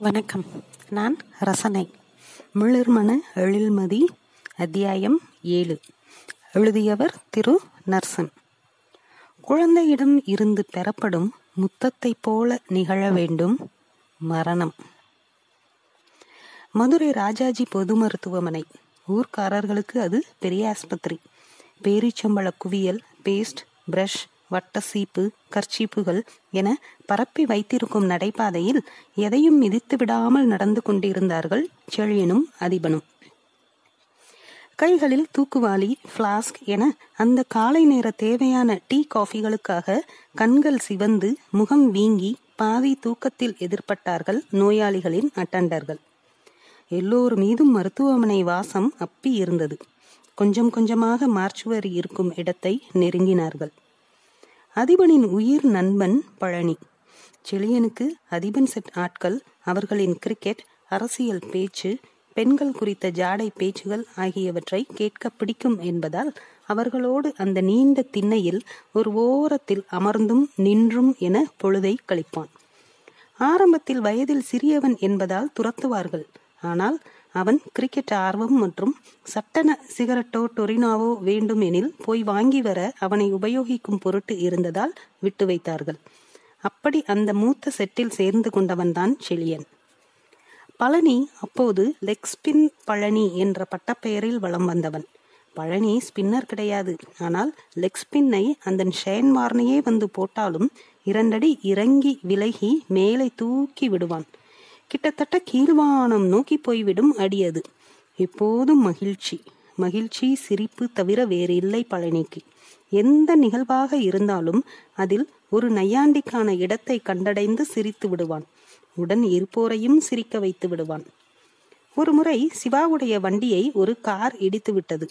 வணக்கம். நான் ரசனை. மிளிர்மன எழில்மதி அத்தியாயம் ஏழு. எழுதியவர் திரு. நர்சன். குழந்தையிடம் இருந்து பெறப்படும் முத்தத்தைப் போல நிகழ வேண்டும் மரணம். மதுரை ராஜாஜி பொது மருத்துவமனை. ஊர்க்காரர்களுக்கு அது பெரிய ஆஸ்பத்திரி. பேரிச்சம்பள குவியல் பேஸ்ட் பிரஷ் வட்ட சீப்பு கர்ச்சீப்புகள் என பரப்பி வைத்திருக்கும் நடைபாதையில் எதையும் மிதித்து விடாமல் நடந்து கொண்டிருந்தார்கள் செழியனும் அதிபனும். கைகளில் தூக்குவாளி பிளாஸ்க் என அந்த காலை நேர தேவையான டீ காஃபிகளுக்காக கண்கள் சிவந்து முகம் வீங்கி பாதி தூக்கத்தில் எதிர்பட்டார்கள் நோயாளிகளின் அட்டண்டர்கள். எல்லோர் மீதும் மருத்துவமனை வாசம் அப்பி இருந்தது. கொஞ்சம் கொஞ்சமாக மார்ச்சுவரி இருக்கும் இடத்தை நெருங்கினார்கள். அதிபனின் உயிர் நண்பன் பழனி. செழியனுக்கு அதிபன் செட் ஆட்கள் அவர்களின் கிரிக்கெட் அரசியல் பேச்சு பெண்கள் குறித்த ஜாடை பேச்சுகள் ஆகியவற்றை கேட்க பிடிக்கும் என்பதால் அவர்களோடு அந்த நீண்ட திண்ணையில் ஒரு ஓரத்தில் அமர்ந்தும் நின்றும் என பொழுதை கழிப்பான். ஆரம்பத்தில் வயதில் சிறியவன் என்பதால் துரத்துவார்கள். ஆனால் அவன் கிரிக்கெட் ஆர்வம் மற்றும் சட்டன சிகரெட்டோ டொரினாவோ வேண்டும் எனில் போய் வாங்கி வர அவனை உபயோகிக்கும் பொருட்டு இருந்ததால் விட்டு வைத்தார்கள். அப்படி அந்த மூத்த செட்டில் சேர்ந்து கொண்டவன்தான் செழியன். பழனி அப்போது லெக் ஸ்பின் பழனி என்ற பட்டப்பெயரில் வலம் வந்தவன். பழனி ஸ்பின்னர் கிடையாது. ஆனால் லெக் ஸ்பின்னை அந்த ஷேன் வார்னையே வந்து போட்டாலும் இரண்டடி இறங்கி விலகி மேலே தூக்கி விடுவான். கிட்டத்தட்ட கீழ்வானம் நோக்கி போய்விடும் அடியது. எப்போதும் மகிழ்ச்சி. மகிழ்ச்சி சிரிப்பு தவிர வேறு இல்லை பழனிக்கு. எந்த நிகழ்வாக இருந்தாலும் அதில் ஒரு நையாண்டிக்கான இடத்தை கண்டடைந்து சிரித்து விடுவான். உடன் இருப்போரையும் சிரிக்க வைத்து விடுவான். ஒரு முறை சிவாவுடைய வண்டியை ஒரு கார் இடித்து விட்டது.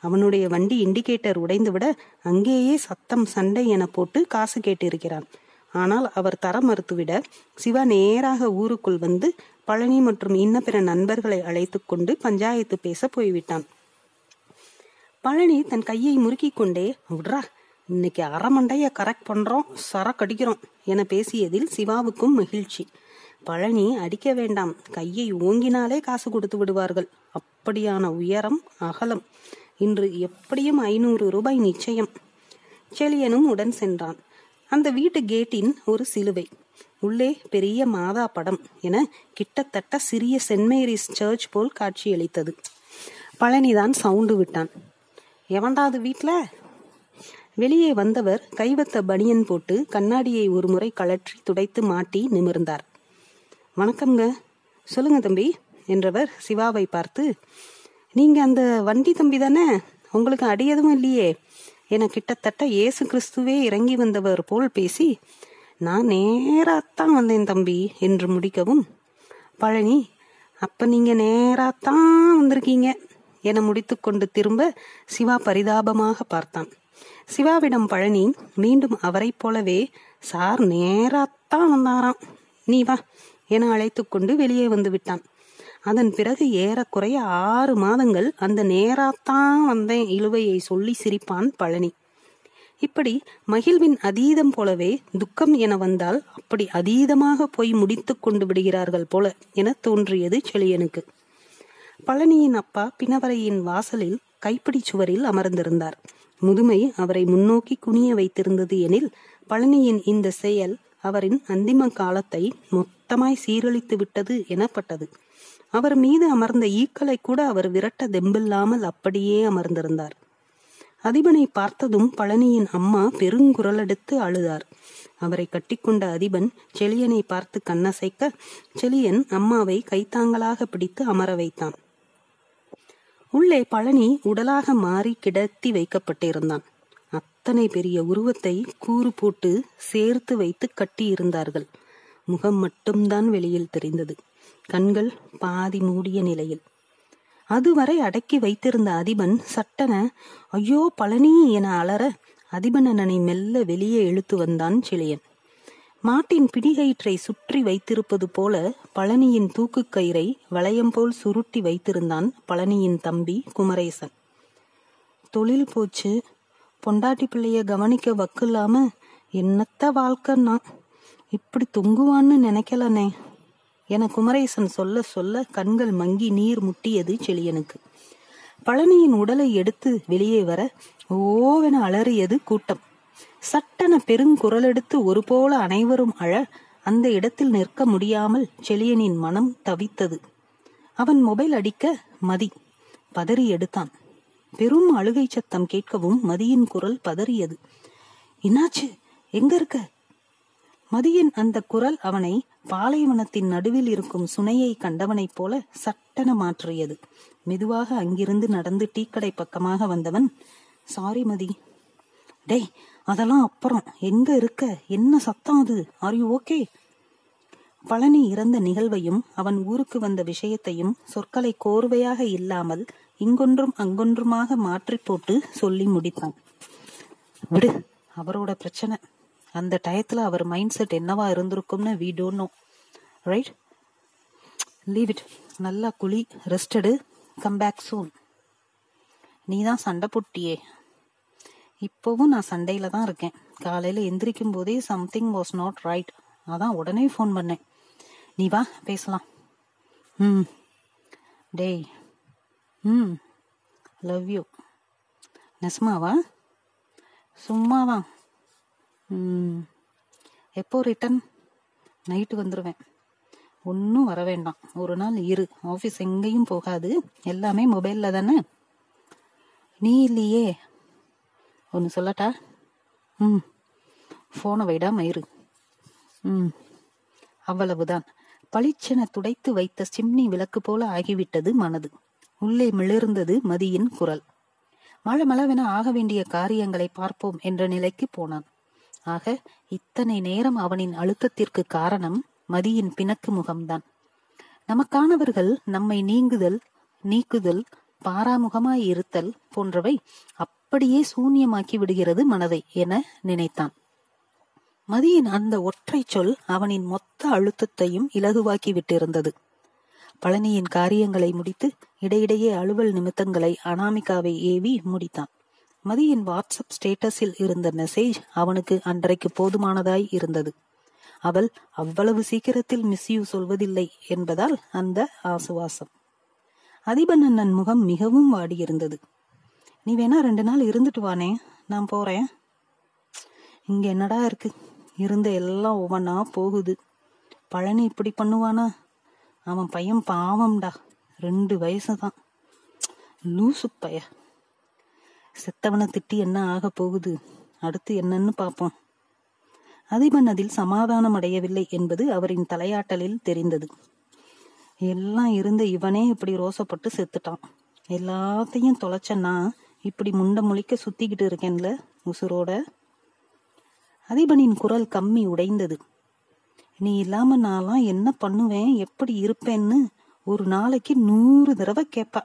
அவனுடைய வண்டி இண்டிகேட்டர் உடைந்துவிட அங்கேயே சத்தம் சண்டை என போட்டு காசு கேட்டிருக்கிறான். ஆனால் அவர் தர மறுத்துவிட சிவா நேராக ஊருக்குள் வந்து பழனி மற்றும் இன்ன பிற நண்பர்களை அழைத்து கொண்டு பஞ்சாயத்து பேச போய்விட்டான். பழனி தன் கையை முறுக்கி கொண்டே விட்றா இன்னைக்கு அரைமண்டைய கரெக்ட் பண்றோம் சரக்கடிக்கிறோம் என பேசியதில் சிவாவுக்கும் மகிழ்ச்சி. பழனி அடிக்க வேண்டாம் கையை ஓங்கினாலே காசு கொடுத்து விடுவார்கள். அப்படியான உயரம் அகலம். இன்று எப்படியும் ஐநூறு ரூபாய் நிச்சயம். செழியனும் உடன் சென்றான். அந்த வீட்டு கேட்டின் ஒரு சிலுவை. உள்ளே பெரிய மாதா படம் என கிட்டத்தட்ட சிறிய சென்ட் மேரிஸ் சர்ச் போல் காட்சியளித்தது. பழனிதான் சவுண்டு விட்டான். எவன்டாது வீட்ல? வெளியே வந்தவர் கைவத்த பனியன் போட்டு கண்ணாடியை ஒரு முறை கழற்றி துடைத்து மாட்டி நிமிர்ந்தார். வணக்கம்ங்க. சொல்லுங்க தம்பி என்றவர் சிவாவை பார்த்து நீங்க அந்த வண்டி தம்பி தானே? உங்களுக்கு அடி எதுவும் இல்லையே. என கிட்டத்தட்ட இயேசு கிறிஸ்துவே இறங்கி வந்தவர் போல் பேசி நான் நேராத்தான் வந்தேன் தம்பி என்று முடிக்கவும் பழனி அப்ப நீங்க நேராத்தான் வந்திருக்கீங்க என முடித்துக்கொண்டு திரும்ப சிவா பரிதாபமாக பார்த்தான். சிவாவிடம் பழனி மீண்டும் அவரைப் போலவே சார் நேராத்தான் வந்தாராம். நீ வா என அழைத்து கொண்டு வெளியே வந்து விட்டான். அதன் பிறகு ஏறக்குறைய ஆறு மாதங்கள் அந்த நேராத்தான் வந்தேன் இழுவையை சொல்லி சிரிப்பான் பழனி. இப்படி மகிழ்வின் அதீதம் போலவே துக்கம் என வந்தால் அப்படி அதீதமாக போய் முடித்து கொண்டு விடுகிறார்கள் போல என தோன்றியது செழியனுக்கு. பழனியின் அப்பா பிணவரையின் வாசலில் கைப்பிடி சுவரில் அமர்ந்திருந்தார். முதுமை அவரை முன்னோக்கி குனிய வைத்திருந்தது எனில் பழனியின் இந்த செயல் அவரின் அந்திம காலத்தை மொத்தமாய் சீரழித்து விட்டது எனப்பட்டது. அவர் மீது அமர்ந்த ஈக்களை கூட அவர் விரட்ட தெம்பில்லாமல் அப்படியே அமர்ந்திருந்தார். அதிபனை பார்த்ததும் பழனியின் அம்மா பெருங்குரலெடுத்து அழுதார். அவரை கட்டிக்கொண்ட அதிபன் செழியனை பார்த்து கண்ணசைக்க செழியன் அம்மாவை கைத்தாங்களாக பிடித்து அமர வைத்தான். உள்ளே பழனி உடலாக மாறி கிடத்தி வைக்கப்பட்டிருந்தான். அத்தனை பெரிய உருவத்தை கூறு போட்டு சேர்த்து வைத்து கட்டியிருந்தார்கள். முகம் மட்டும்தான் வெளியில் தெரிந்தது. கண்கள் பாதி மூடிய நிலையில். அதுவரை அடக்கி வைத்திருந்த அதிபன் சட்டன ஐயோ பழனி என அலற அதிபனனனை மெல்ல வெளியே இழுத்து வந்தான் சிலையன். மாட்டின் பிடிகயிற்றை சுற்றி வைத்திருப்பது போல பழனியின் தூக்கு கயிறை வளையம் போல் சுருட்டி வைத்திருந்தான் பழனியின் தம்பி குமரேசன். தொழில் போச்சு. பொண்டாட்டி பிள்ளைய கவனிக்க வக்கில்லாம என்னத்த வாழ்க்கைன்னா? இப்படி தொங்குவான்னு நினைக்கலனே என குமரேசன் சொல்ல சொல்ல கண்கள் மங்கி நீர் முட்டியது செழியனுக்கு. பழனியின் உடலை எடுத்து வெளியே வர ஓவென அலறியது கூட்டம். சட்டென பெருங்குரலெடுத்து ஒரு போல அனைவரும் அழ அந்த இடத்தில் நிற்க முடியாமல் செழியனின் மனம் தவித்தது. அவன் மொபைல் அடிக்க மதி பதறி எடுத்தான். பெரும் அழுகை சத்தம் கேட்கவும் மதியின் குரல் பதறியது. என்னாச்சு? எங்க இருக்க? மதியின் அந்த குரல் அவனை பாலைவனத்தின் நடுவில் இருக்கும் சுனையை கண்டவனைப் போல சட்டென மாற்றியது. மெதுவாக அங்கிருந்து நடந்து டீக்கடை பக்கமாக வந்தவன் சாரி மதி. டேய் அதெல்லாம் அப்புறம். எங்க இருக்க? என்ன சத்தம் அது? ஆர் யூ ஓகே பழனி இறந்த நிகழ்வையும் அவன் ஊருக்கு வந்த விஷயத்தையும் சொற்களை கோர்வையாக இல்லாமல் இங்கொன்றும் அங்கொன்றுமாக மாற்றி போட்டு சொல்லி முடித்தான். விடு அவரோட பிரச்சனை. அந்த டயத்துல அவர் மைண்ட் செட் என்னவா இருந்திருக்கும்னு we don't know right leave it நல்லா குழி ரெஸ்டடு கம் பேக் சூன் நீ தான் சண்டை போட்டியே. இப்போவும் நான் சண்டையில தான் இருக்கேன். காலையில எந்திரிக்கும் போதே சம்திங் வாஸ் நாட் ரைட் அதான் உடனே ஃபோன் பண்ணேன். நீ வா பேசலாம். ம். டேய். ம். லவ் யூ நெஸ்மாவா? சும்மாவா? எப்போ ரிட்டன் நைட்டு வந்துடுவேன் ஒன்றும் வர வேண்டாம். ஒரு நாள் இரு. ஆஃபீஸ் எங்கேயும் போகாது. எல்லாமே மொபைலில் தானே? நீ இல்லையே. ஒன்று சொல்லட்டா? ம். ஃபோனை வைடாம இரு. ம். அவ்வளவுதான். பளிச்சென துடைத்து வைத்த சிம்னி விளக்கு போல ஆகிவிட்டது மனது. உள்ளே மிளிர்ந்தது மதியின் குரல். மழை மளவென ஆக வேண்டிய காரியங்களை பார்ப்போம் என்ற நிலைக்கு போனான். ஆக இத்தனை நேரம் அவனின் அழுத்தத்திற்கு காரணம் மதியின் பிணக்கு முகம்தான். நமக்கானவர்கள் நம்மை நீங்குதல் நீக்குதல் பாராமுகமாய் இருத்தல் போன்றவை அப்படியே சூன்யமாக்கி விடுகிறது மனதை என நினைத்தான். மதியின் அந்த ஒற்றை சொல் அவனின் மொத்த அழுத்தத்தையும் இலகுவாக்கி விட்டிருந்தது பழனியின் காரியங்களை முடித்து இடையிடையே அலுவல் நிமித்தங்களை அனாமிகாவை ஏவி முடித்தான். மதியின் வாட்ஸ்அப் ஸ்டேட்டஸில் இருந்த மெசேஜ் அவனுக்கு அன்றைக்கு போதுமானதாய் இருந்தது. அவள் அவ்வளவு சீக்கிரத்தில் மிஸ்யூ சொல்வதில்லை என்பதால் அந்த ஆசுவாசம். அதிபன் அண்ணன் முகம் மிகவும் வாடியிருந்தது. நீ வேணா ரெண்டு நாள் இருந்துட்டு வானே நான் போறேன். இங்க என்னடா இருக்கு? இருந்த எல்லாம் ஒவ்வொன்னா போகுது. பழனி இப்படி பண்ணுவானா? அவன் பையன் பாவம்டா. ரெண்டு வயசு தான் லூசு பையன். செத்தவனை திட்டி என்ன ஆக போகுது? அடுத்து என்னன்னு பார்ப்போம். அதிபன் அதில் சமாதானம் அடையவில்லை என்பது அவரின் தலையாட்டலில் தெரிந்தது. எல்லாம் இருந்த இவனே இப்படி ரோசப்பட்டு செத்துட்டான். எல்லாத்தையும் தொலைச்சன்னா இப்படி முண்ட முழிக்க சுத்திக்கிட்டு இருக்கேன்ல உசுரோட? அதிபனின் குரல் கம்மி உடைந்தது. நீ இல்லாம நான்லாம் என்ன பண்ணுவேன்? எப்படி இருப்பேன்னு ஒரு நாளைக்கு நூறு தடவை கேட்பா.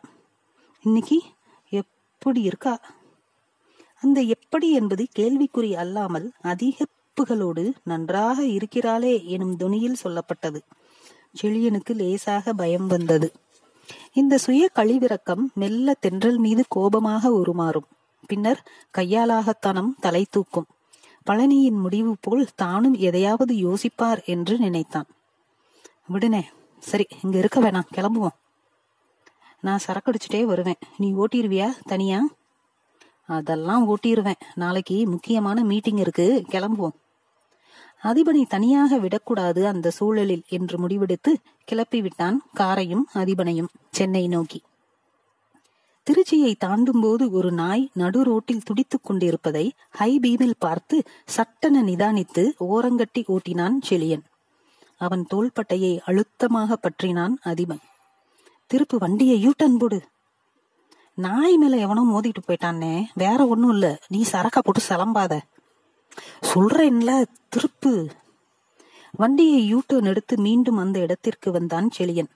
இன்னைக்கு எப்படி இருக்கா? அந்த எப்படி என்பது கேள்விக்குறி அல்லாமல் அதிகப்புகளோடு நன்றாக இருக்கிறாளே எனும் துணியில் சொல்லப்பட்டது. செழியனுக்கு லேசாக பயம் வந்தது. இந்த சுய கழிவிறக்கம் மெல்ல தென்றல் மீது கோபமாக உருமாறும். பின்னர் கையாலாகத்தனம் தலை தூக்கும். பழனியின் முடிவு போல் தானும் எதையாவது யோசிப்பார் என்று நினைத்தான். விடுனே சரி இங்க இருக்க வேணாம் கிளம்புவோம். நான் சரக்கடிச்சுட்டே வருவேன். நீ ஓட்டிடுவியா தனியா? அதெல்லாம் ஓட்டிடுவேன் நாளைக்கு முக்கியமான மீட்டிங் இருக்கு. கிளம்புவோம். அதிபனை தனியாக விடக்கூடாது அந்த சூழலில் என்று முடிவெடுத்து கிளப்பி விட்டான் காரையும் அதிபனையும் சென்னை நோக்கி. திருச்சியை தாண்டும் போது ஒரு நாய் நடு ரோட்டில் துடித்துக் கொண்டிருப்பதை ஹை பீமில் பார்த்து சட்டென நிதானித்து ஓரங்கட்டி ஓட்டினான் செழியன். அவன் தோள்பட்டையை அழுத்தமாக பற்றினான் அதிபன். திருப்பு வண்டியை யூட்டன் போடு. நாய் மேல எவனோ மோதிட்டு போயிட்டானே வேற ஒண்ணும் இல்ல. நீ சரக்கா போட்டு சிலம்பாத. சொல்றேன்ல திருப்பு. வண்டியை யூட்டர்ன் எடுத்து மீண்டும் அந்த இடத்திற்கு வந்தான் செழியன்.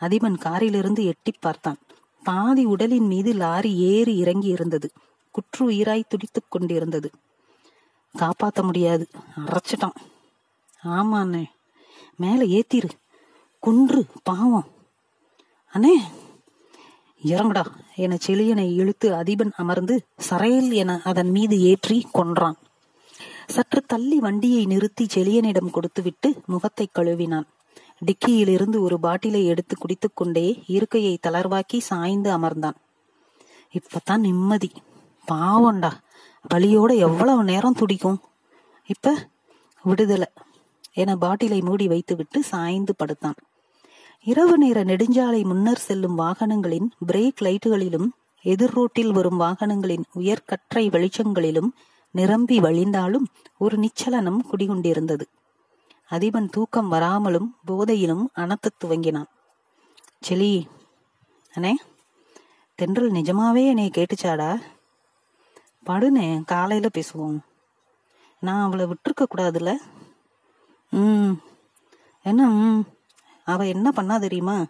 அதிபன் காரிலிருந்து எட்டி பார்த்தான். பாதி உடலின் மீது லாரி ஏறி இறங்கி இருந்தது. குற்று உயிராய் துடித்துக் கொண்டிருந்தது. காப்பாத்த முடியாது. அரைச்சிட்டான். ஆமாண்ணே. மேல ஏத்திரு. குன்று பாவம். அண்ணே இறங்குடா என செளியனை இழுத்து அதிபன் அமர்ந்து சரையில் என அதன் மீது ஏற்றி கொன்றான். சற்று தள்ளி வண்டியை நிறுத்தி செளியனிடம் கொடுத்துவிட்டு முகத்தை கழுவினான். டிக்கியிலிருந்து ஒரு பாட்டிலை எடுத்து குடித்துக்கொண்டே இருக்கையை தளர்வாக்கி சாய்ந்து அமர்ந்தான். இப்பதான் நிம்மதி. பாவம்டா. வலியோட எவ்வளவு நேரம் துடிக்கும்? இப்ப விடுதலை என பாட்டிலை மூடி வைத்துவிட்டு சாய்ந்து படுத்தான். இரவு நேர நெடுஞ்சாலை முன்னர் செல்லும் வாகனங்களின் பிரேக் லைட்டுகளிலும் எதிர் ரோட்டில் வரும் வாகனங்களின் உயர்கற்றை வெளிச்சங்களிலும் நிரம்பி வழிந்தாலும் ஒரு நிச்சலனம் குடிகொண்டிருந்தது. அதிபன் தூக்கம் வராமலும் போதையிலும் அனத்தத் துவங்கினான். செலி அண்ணே தென்றல் நிஜமாவே என்னை கேட்டுச்சாடா? படுனே காலையில பேசுவோம். நான் அவளை விட்டுருக்க கூடாதுல்ல? ம் என்ன அவ என்ன பண்ணா தெரியுமா?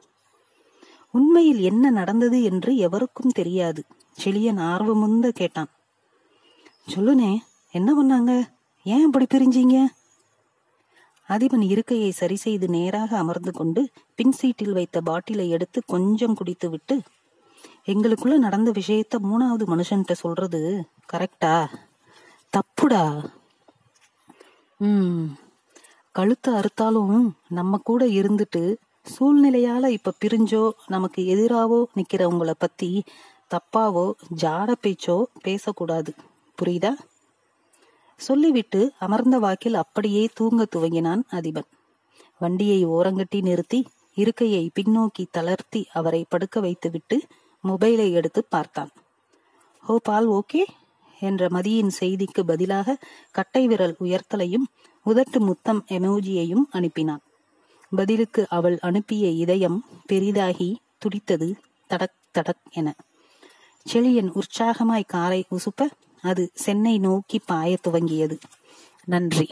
உண்மையில் என்ன நடந்தது என்று எவருக்கும் தெரியாது. செழியன் ஆர்வமுந்த கேட்டான். சொல்லுனே என்ன பண்ணாங்க? ஏன் இப்படி பிரிஞ்சீங்க? அதிபன் இருக்கையை சரி செய்து நேராக அமர்ந்து கொண்டு பின் சீட்டில் வைத்த பாட்டிலை எடுத்து கொஞ்சம் குடித்துவிட்டு எங்களுக்குள்ள நடந்த விஷயத்த மூணாவது மனுஷன்ட்ட சொல்றது கரெக்டா தப்புடா? ம். கழுத்தை அறுத்தாலும் நம்ம கூட இருந்துட்டு சூழ்நிலையால இப்ப பிரிஞ்சோ நமக்கு எதிராவோ நிக்கிறவங்கள பத்தி தப்பாவோ ஜாட பேச்சோ பேசக்கூடாது. புரியுதா? சொல்லிவிட்டு அமர்ந்த வாக்கில் அப்படியே தூங்க துவங்கினான் அதிபன். வண்டியை ஓரங்கட்டி நிறுத்தி இருக்கையை பின்னோக்கி தளர்த்தி அவரை படுக்க வைத்துவிட்டு மொபைலை எடுத்து பார்த்தான். ஹோ பால் ஓகே? என்ற மதியின் செய்திக்கு பதிலாக கட்டை விரல் உயர்த்தலையும் உதட்டு முத்தம் எமோஜியையும் அனுப்பினான். பதிலுக்கு அவள் அனுப்பிய இதயம் பெரிதாகி துடித்தது தடக் தடக் என. செழியன் உற்சாகமாய் காரை உசுப்ப அது சென்னை நோக்கி பாயத் துவங்கியது. நன்றி.